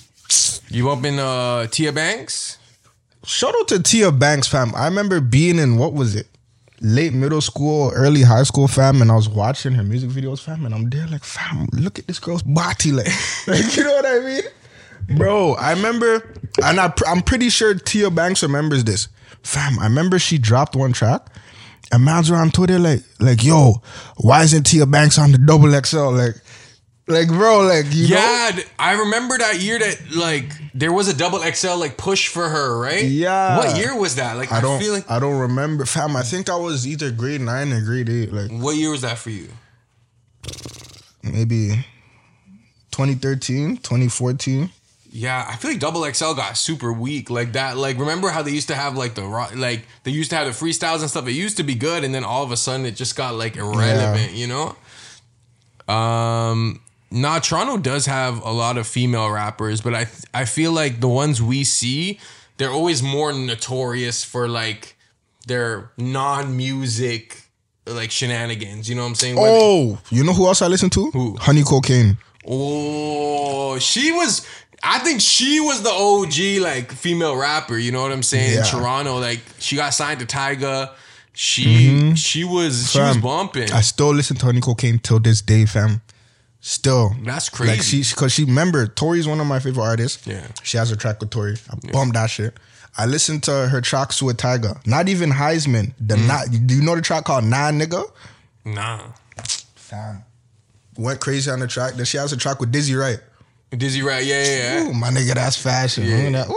You up in uh Tia Banks? Shout out to Tia Banks, fam. I remember being in what was it? Late middle school, early high school, fam, and I was watching her music videos, fam, and I'm there like, fam, look at this girl's body, like, (laughs) like you know what I mean, bro. I remember, and I, I'm pretty sure Tia Banks remembers this, fam. I remember she dropped one track, and man's were on Twitter like, like, yo, why isn't Tia Banks on the double XL, like, like, bro, like, you know, Yeah, th- I remember that year that like there was a double XL like push for her, right? Yeah. What year was that? Like I, I don't, feel like I don't remember, fam. I think I was either grade nine or grade eight, like. what year was that for you? maybe 2013, 2014. Yeah, I feel like Double XL got super weak like that. Like, remember how they used to have like the like they used to have the freestyles and stuff. It used to be good, and then all of a sudden it just got like irrelevant. You know. Um. Nah, Toronto does have a lot of female rappers, but I I feel like the ones we see, they're always more notorious for like their non-music like shenanigans. You know what I'm saying? Oh, you know who else I listen to? Who? Honey Cocaine. Oh, she was. I think she was the OG like female rapper. You know what I'm saying? In Toronto, like she got signed to Tyga. She she was she was Mm-hmm. Fam, bumping. I still listen to Honey Cocaine till this day, fam. Still. That's crazy. Like she, cause she remember Tori's one of my favorite artists. Yeah. She has a track with Tori. I bummed that shit. I listened to her tracks with Tyga. Not even Heisman. The Mm. not. Do you know the track called Nah Nigga? nah, Fam. Went crazy on the track. Then she has a track with Dizzy Wright. Dizzy right? Yeah, yeah, Ooh, my nigga, that's fashion. Yeah. That.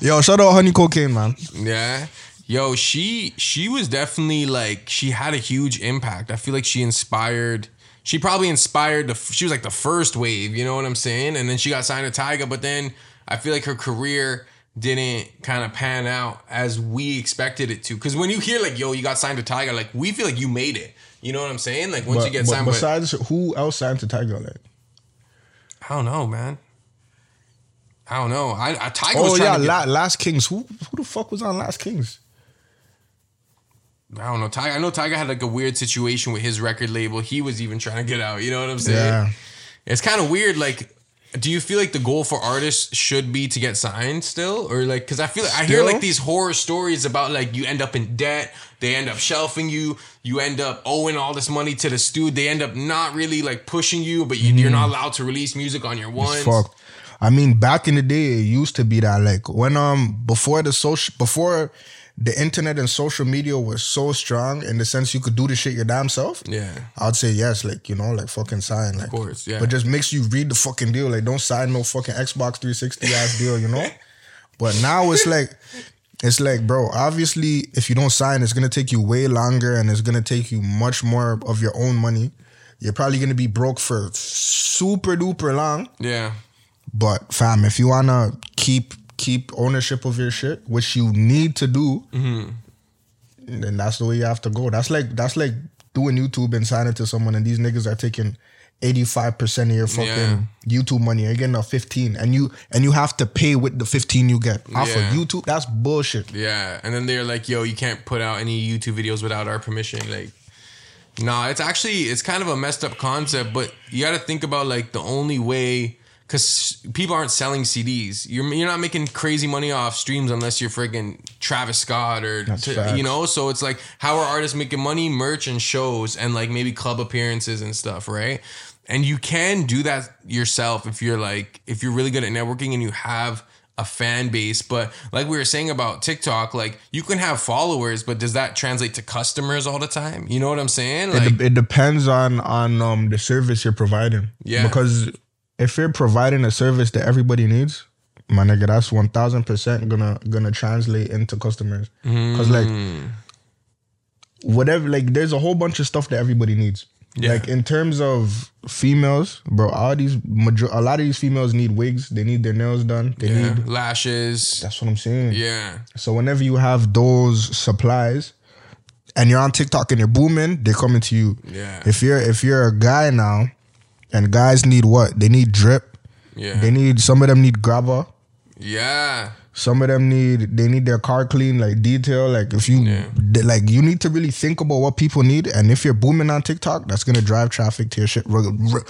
yeah. Yo, shout out Honey Cocaine, man. Yeah. Yo, she she was definitely like she had a huge impact. I feel like she inspired she probably inspired the she was like the first wave, you know what I'm saying? And then she got signed to Tyga, but then I feel like her career didn't kind of pan out as we expected it to. Cause when you hear like, yo, you got signed to Tyga, like we feel like you made it. You know what I'm saying? Like once But, you get but signed, but besides, who else signed to Tyga? Like, I don't know, man. I don't know. I, I Tyga oh yeah, La- Last Kings. Who who the fuck was on Last Kings? I don't know. Tyga, I know Tyga had like a weird situation with his record label. He was even trying to get out. You know what I'm saying? Yeah. It's kind of weird. Like, do you feel like the goal for artists should be to get signed still, or like? Because I feel like I hear like these horror stories about like you end up in debt, they end up shelving you, you end up owing all this money to the studio, they end up not really like pushing you, but you, you're not allowed to release music on your ones. Fuck. I mean, back in the day, it used to be that like when um before the social before the internet and social media was so strong in the sense you could do the shit your damn self. Yeah. I'd say yes, like you know, like fucking sign, like. Of course, yeah. But just makes you read the fucking deal. Like, don't sign no fucking Xbox 360 ass deal, you know. (laughs) But now it's like, it's like, bro. Obviously, if you don't sign, it's gonna take you way longer, and it's gonna take you much more of your own money you're probably gonna be broke for super duper long. Yeah. But fam, if you wanna keep keep ownership of your shit, which you need to do, mm-hmm. then that's the way you have to go. That's like that's like doing YouTube and signing to someone, and these niggas are taking. 85% of your fucking Yeah. YouTube money. You're getting a 15 and you and you have to pay with the 15 you get off Yeah. of YouTube. That's bullshit. Yeah, and then they're like, "Yo, you can't put out any YouTube videos without our permission." Like, nah, it's actually it's kind of a messed up concept, but you got to think about like the only way because people aren't selling CDs. You're you're not making crazy money off streams unless you're freaking Travis Scott or facts. you know. So it's like how are artists making money? Merch and shows and like maybe club appearances and stuff, right? And you can do that yourself if you're like if you're really good at networking and you have a fan base. But like we were saying about TikTok, like you can have followers, but does that translate to customers all the time? You know what I'm saying? It, de- it depends on on um the service you're providing. Yeah. Because if you're providing a service that everybody needs, my nigga, that's one thousand percent gonna gonna translate into customers. Cause like Mm. whatever, like there's a whole bunch of stuff that everybody needs. Yeah. Like in terms of females, bro, all these major, a lot of these females need wigs. They need their nails done. They yeah, need. lashes. That's what I'm saying. Yeah. So whenever you have those supplies and you're on TikTok and you're booming, they're coming to you. Yeah. If you're if you're a guy now and guys need what? They need drip. Yeah. They need some of them need grabber. yeah. Some of them need they need their car clean, like detail. Like if you Yeah. like you need to really think about what people need, and if you're booming on TikTok, that's gonna drive traffic to your shit, reg- re-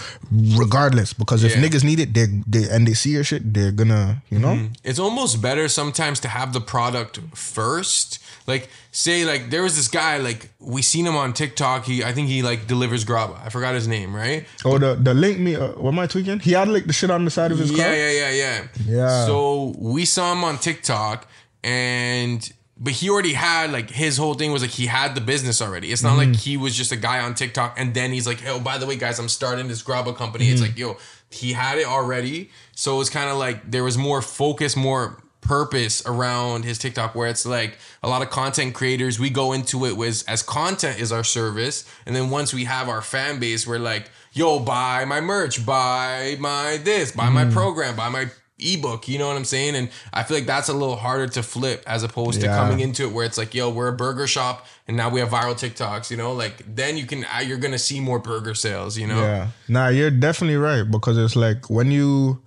regardless. Because if Yeah. niggas need it, they they and they see your shit, they're gonna you know. Mm-hmm. It's almost better sometimes to have the product first. Like, say, like there was this guy, like we seen him on TikTok. He, I think he like delivers graba. I forgot his name, right? Oh, the the link me. Uh, what am I tweaking? He had like the shit on the side of his Yeah, car. yeah, yeah, yeah. Yeah. So we saw him on TikTok, and but he already had like his whole thing was like he had the business already. It's not Mm-hmm. like he was just a guy on TikTok, and then he's like, oh, by the way, guys, I'm starting this graba company. It's Mm-hmm. like, yo, he had it already. So it's kind of like there was more focus, more purpose around his TikTok where it's like a lot of content creators we go into it with as content is our service. And then once we have our fan base we're like yo buy my merch buy my this buy my program buy my ebook you know what I'm saying? And I feel like that's a little harder to flip as opposed to coming into it where it's like yo we're a burger shop and now we have viral TikToks you know? Like then you can uh, you're gonna see more burger sales you know? Yeah. Nah, you're definitely right because it's like when you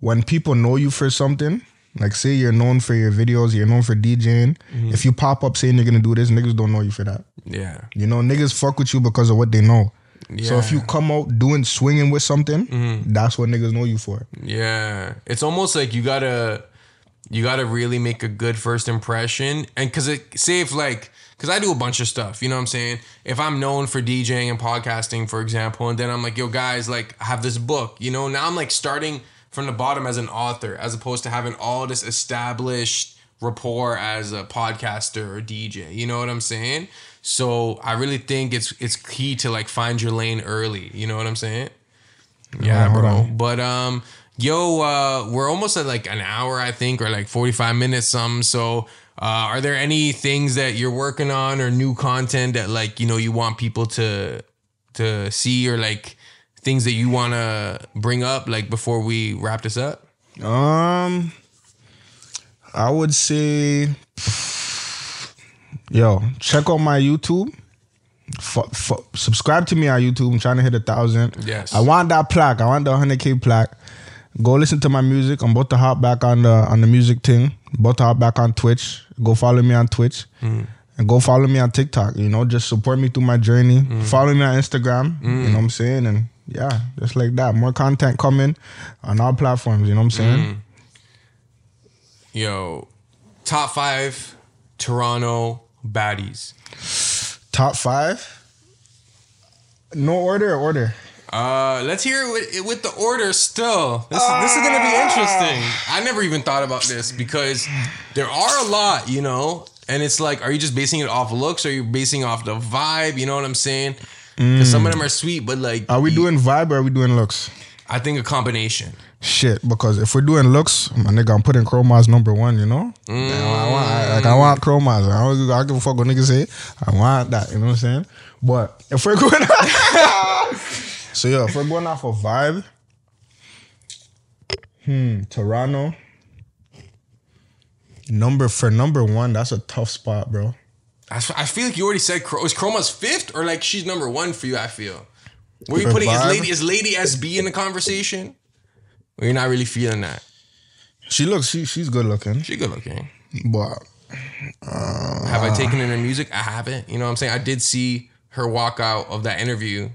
when people know you for something, like say you're known for your videos, you're known for DJing. Mm-hmm. If you pop up saying you're gonna do this, niggas don't know you for that. yeah You know, niggas fuck with you because of what they know. So if you Mm-hmm. come out doing swinging with something, that's what niggas know you for. Yeah, it's almost like you gotta you gotta really make a good first impression, and because it say if like because I do a bunch of stuff, you know what I'm saying. If I'm known for DJing and podcasting, for example, and then I'm like, yo guys, like I have this book, you know. Now I'm like starting from the bottom as an author, as opposed to having all this established rapport as a podcaster or DJ. You know what I'm saying? So I really think it's it's key to like find your lane early. You know what I'm saying? Yeah, bro. But um, yo, uh, we're almost at like an hour, I think, or like forty five minutes, some. So, uh, are there any things that you're working on or new content that like you know you want people to to see or like things that you want to bring up like before we wrap this up? Um, I would say, yo, check out my YouTube. F- f- subscribe to me on YouTube. I'm trying to hit a thousand. Yes. I want that plaque. I want the 100k plaque. Go listen to my music. I'm about to hop back on the on the music thing. About to hop back on Twitch. Go follow me on Twitch. Mm. And go follow me on TikTok. You know, just support me through my journey. Mm. Follow me on Instagram. You mm. know what I'm saying? And yeah, just like that. More content coming on all platforms. You know what I'm saying? Yo, top five Toronto baddies. Top five. No order or order. Uh, let's hear it with, with the order still. This, this is gonna be interesting. I never even thought about this because there are a lot, you know, and it's like, are you just basing it off looks? Or are you basing off the vibe? You know what I'm saying? Because some of them are sweet, but like, Are we doing vibe or are we doing looks? I think a combination. Shit, because if we're doing looks, my nigga, I'm putting Chroma's number one. You know, I want, I, like I want Chroma's. I don't, I don't give a fuck what niggas say. I want that. You know what I'm saying? But if we're going, (laughs) so yeah, if we're going off of vibe, hmm, Toronto. Number for number one, that's a tough spot, bro. I, feel like you already said Chro- is Chroma's fifth or like she's number one for you. I feel. Were you putting is lady is Lady SB in the conversation? Or you're not really feeling that? She looks, she she's good looking, She good looking. but Have I uh, taken in her music? I haven't. You know what I'm saying? I did see her walk out of that interview,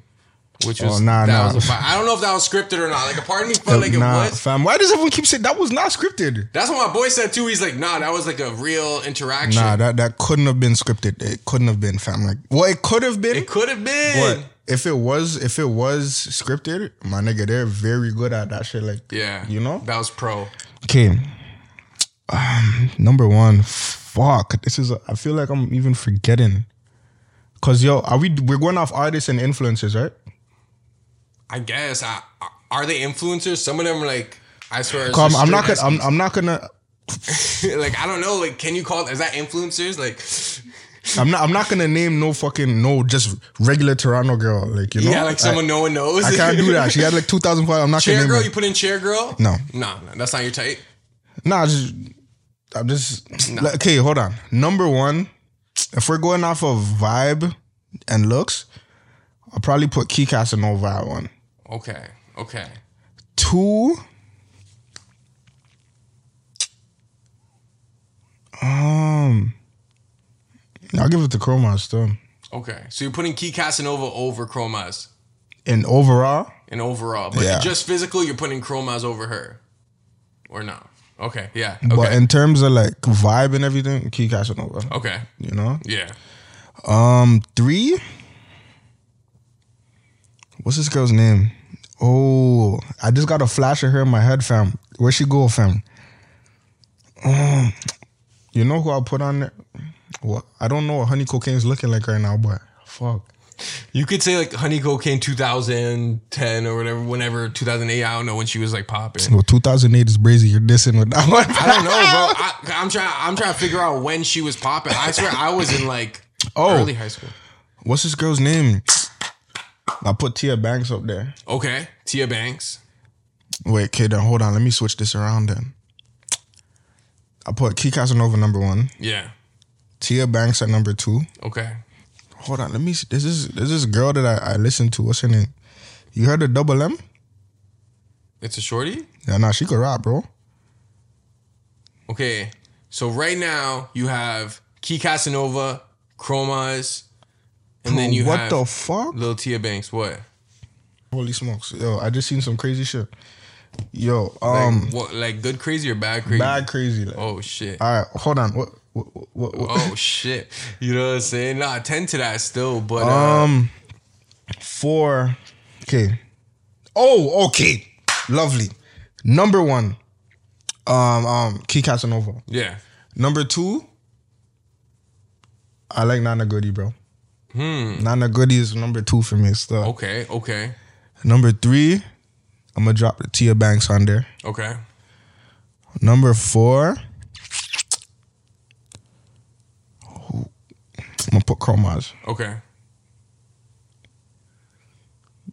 which was Oh, nah, that nah. was a, I don't know if that was scripted or not. Like a part of me felt like it nah, was. fam. Why does everyone keep saying that was not scripted? That's what my boy said too. He's like, nah, that was like a real interaction. Nah, that that couldn't have been scripted. It couldn't have been, fam. Like, well, it could have been, it could have been. but if it was, if it was scripted, my nigga, they're very good at that shit. Like, yeah, you know. that was pro. Okay, um, number one, fuck. This is. I feel like I'm even forgetting. Cause yo, are we? We're going off artists and influencers, right? I guess. I, are they influencers? Some of them are like, I swear. Come, I'm not gonna. I'm, I'm not gonna. like I don't know. Like, can you call is that influencers? Like, (laughs) I'm not. I'm not gonna name no fucking no just regular Toronto girl. Like you know. yeah, like someone I, no one knows. I can't do that. She had like (laughs) 2,000 followers. I'm not chair gonna name girl. her. You put in chair girl. No. no, no, that's not your type. Nah, just I'm just like, okay. Hold on. Number one, if we're going off of vibe and looks, I'll probably put Key Casanova at one. Okay, okay. Two. Um, I'll give it to Chroma still. Okay, so you're putting Key Casanova over Chromas And overall, in overall, but Yeah. just physical, you're putting Chromas over her, or no? Okay, yeah. Okay, but in terms of like vibe and everything, Key Casanova. okay, You know. yeah. Um, three. What's this girl's name? Oh, I just got a flash of her in my head, fam. Where she go, fam? Um, you know who I'll put on there? What? I don't know what Honey Cocaine's looking like right now, but fuck. You could say like Honey Cocaine 2010 or whatever, whenever 2008. I don't know when she was like popping. Well, 2008 is brazy. You're dissing with that one. I don't (laughs) know, bro. I, I'm trying. I'm trying to figure out when she was popping. I swear I was in like Oh. early high school. What's this girl's name? I put Tia Banks up there. Okay, Tia Banks. Wait, okay, then uh, hold on. Let me switch this around then. I put Key Casanova number one, Yeah. Tia Banks at number two. Okay. Hold on, let me. See. This is this is girl that I, I listened to. What's her name? You heard of Double M? It's a shorty. Yeah, nah, she could rap, bro. Okay. So right now you have Key Casanova, Chromas, and then you what have the fuck? Lil Tia Banks. What? Holy smokes, yo! I just seen some crazy shit. Yo, Like, um, what? Like good crazy or bad crazy? bad crazy. Like, Oh shit. all right, hold on. What? What? what, what Oh shit. You know what I'm saying? Nah, attend to that still, but uh, um, four. Okay. Oh, okay. Lovely. Number one. Um, um, Key Casanova. yeah. Number two, I like Nana Goody, bro. Hmm. Nana Goody is number two for me still. Okay. Okay. Number three, I'm gonna drop the Tia Banks on there. Okay. Number four, I'm gonna put Chromas. Okay.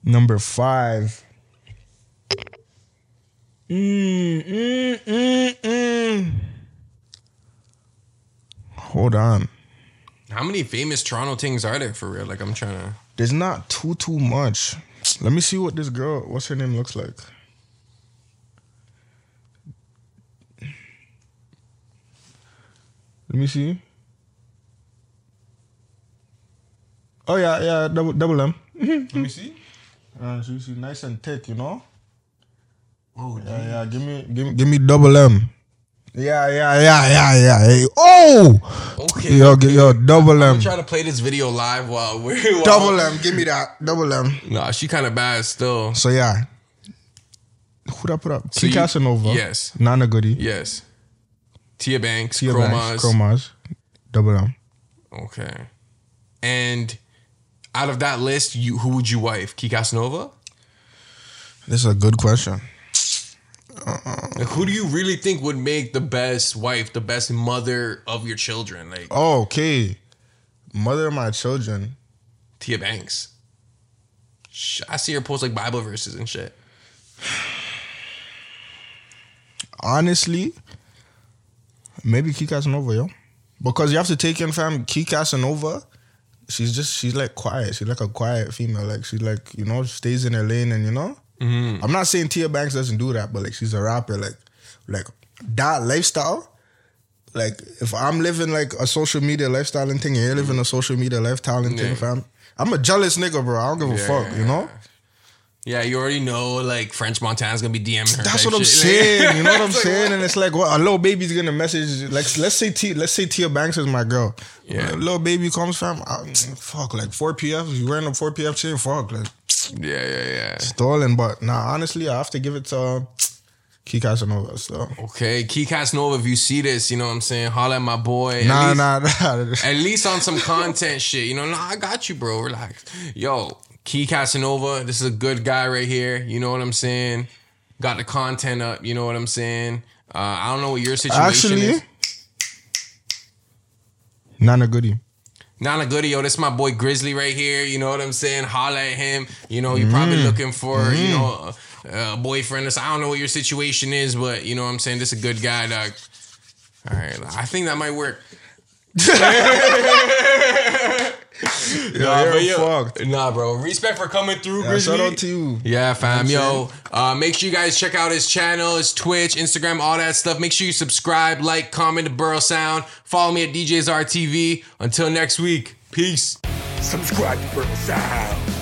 Number five. Mm, mm, mm, mm. Hold on. How many famous Toronto things are there for real? Like I'm trying to. There's not too too much. Let me see what this girl, what's her name, looks like. Let me see. Oh yeah, yeah, double double M. (laughs) Let me see. Uh, so you see, nice and thick, you know. Oh yeah, yeah. Give me, give me, give me double M. Yeah, yeah, yeah, yeah, yeah. Hey, oh, Okay. yo, g- yo, double M, I'm trying to play this video live while we're while, double M. Give me that double M. Nah, she kind of bad still. So yeah, who that put up? So Key you- Casanova. yes. Nana Goody. Yes. Tia Banks, Tia Chromas. Banks, Chromas. Double M. Okay. And out of that list, you who would you wife? Key Casanova? This is a good question. Who do you really think would make the best wife, the best mother of your children? Like Oh, okay. Mother of my children. Tia Banks. I see her post like Bible verses and shit. Honestly, maybe Key Casanova, yo. Because you have to take in fam Key Casanova. She's just she's like quiet. She's like a quiet female. Like she's like you know stays in her lane and you know. Mm-hmm. I'm not saying Tia Banks doesn't do that, but like she's a rapper. Like like that lifestyle. Like if I'm living like a social media lifestyle and thing, and you're living a social media lifestyle and thing, Yeah. fam. I'm a jealous nigga, bro. I don't give a Yeah, fuck, yeah, you know. Yeah, you already know like French Montana's gonna be DMing her. That's what I'm shit. saying. You know what (laughs) I'm saying? And it's like, what a Lil Baby's gonna message. Like, let's say T, let's say Tia Banks is my girl. Yeah. A Lil Baby comes from, fuck, like four PF. You wearing a four PF chain? Fuck, like Yeah, yeah, yeah. stolen. But nah, honestly, I have to give it to uh, Key Casanova. So Okay, Key Casanova, if you see this, you know what I'm saying, holla at my boy. At nah, least- nah, nah. (laughs) At least on some content shit, you know. Nah, I got you, bro. Relax. Yo, Key Casanova, this is a good guy right here. You know what I'm saying? Got the content up. You know what I'm saying? Uh, I don't know what your situation is. Actually, is. Nana Goody. Nana Goody, yo, this my boy Griizly right here. You know what I'm saying? Holla at him. You know, you're mm-hmm. probably looking for, you mm-hmm. know, a, a boyfriend. so- I don't know what your situation is, but you know what I'm saying? This is a good guy, dog. All right, I think that might work. (laughs) (laughs) (laughs) nah, you're but yo, fucked. nah, bro. Respect for coming through, Yeah, Griizly. shout out to you. Yeah, fam. You know Yo, uh, make sure you guys check out his channel, his Twitch, Instagram, all that stuff. Make sure you subscribe, like, comment, the Borough Sound. Follow me at DJZarTV. Until next week, peace. Subscribe to Purple Sound.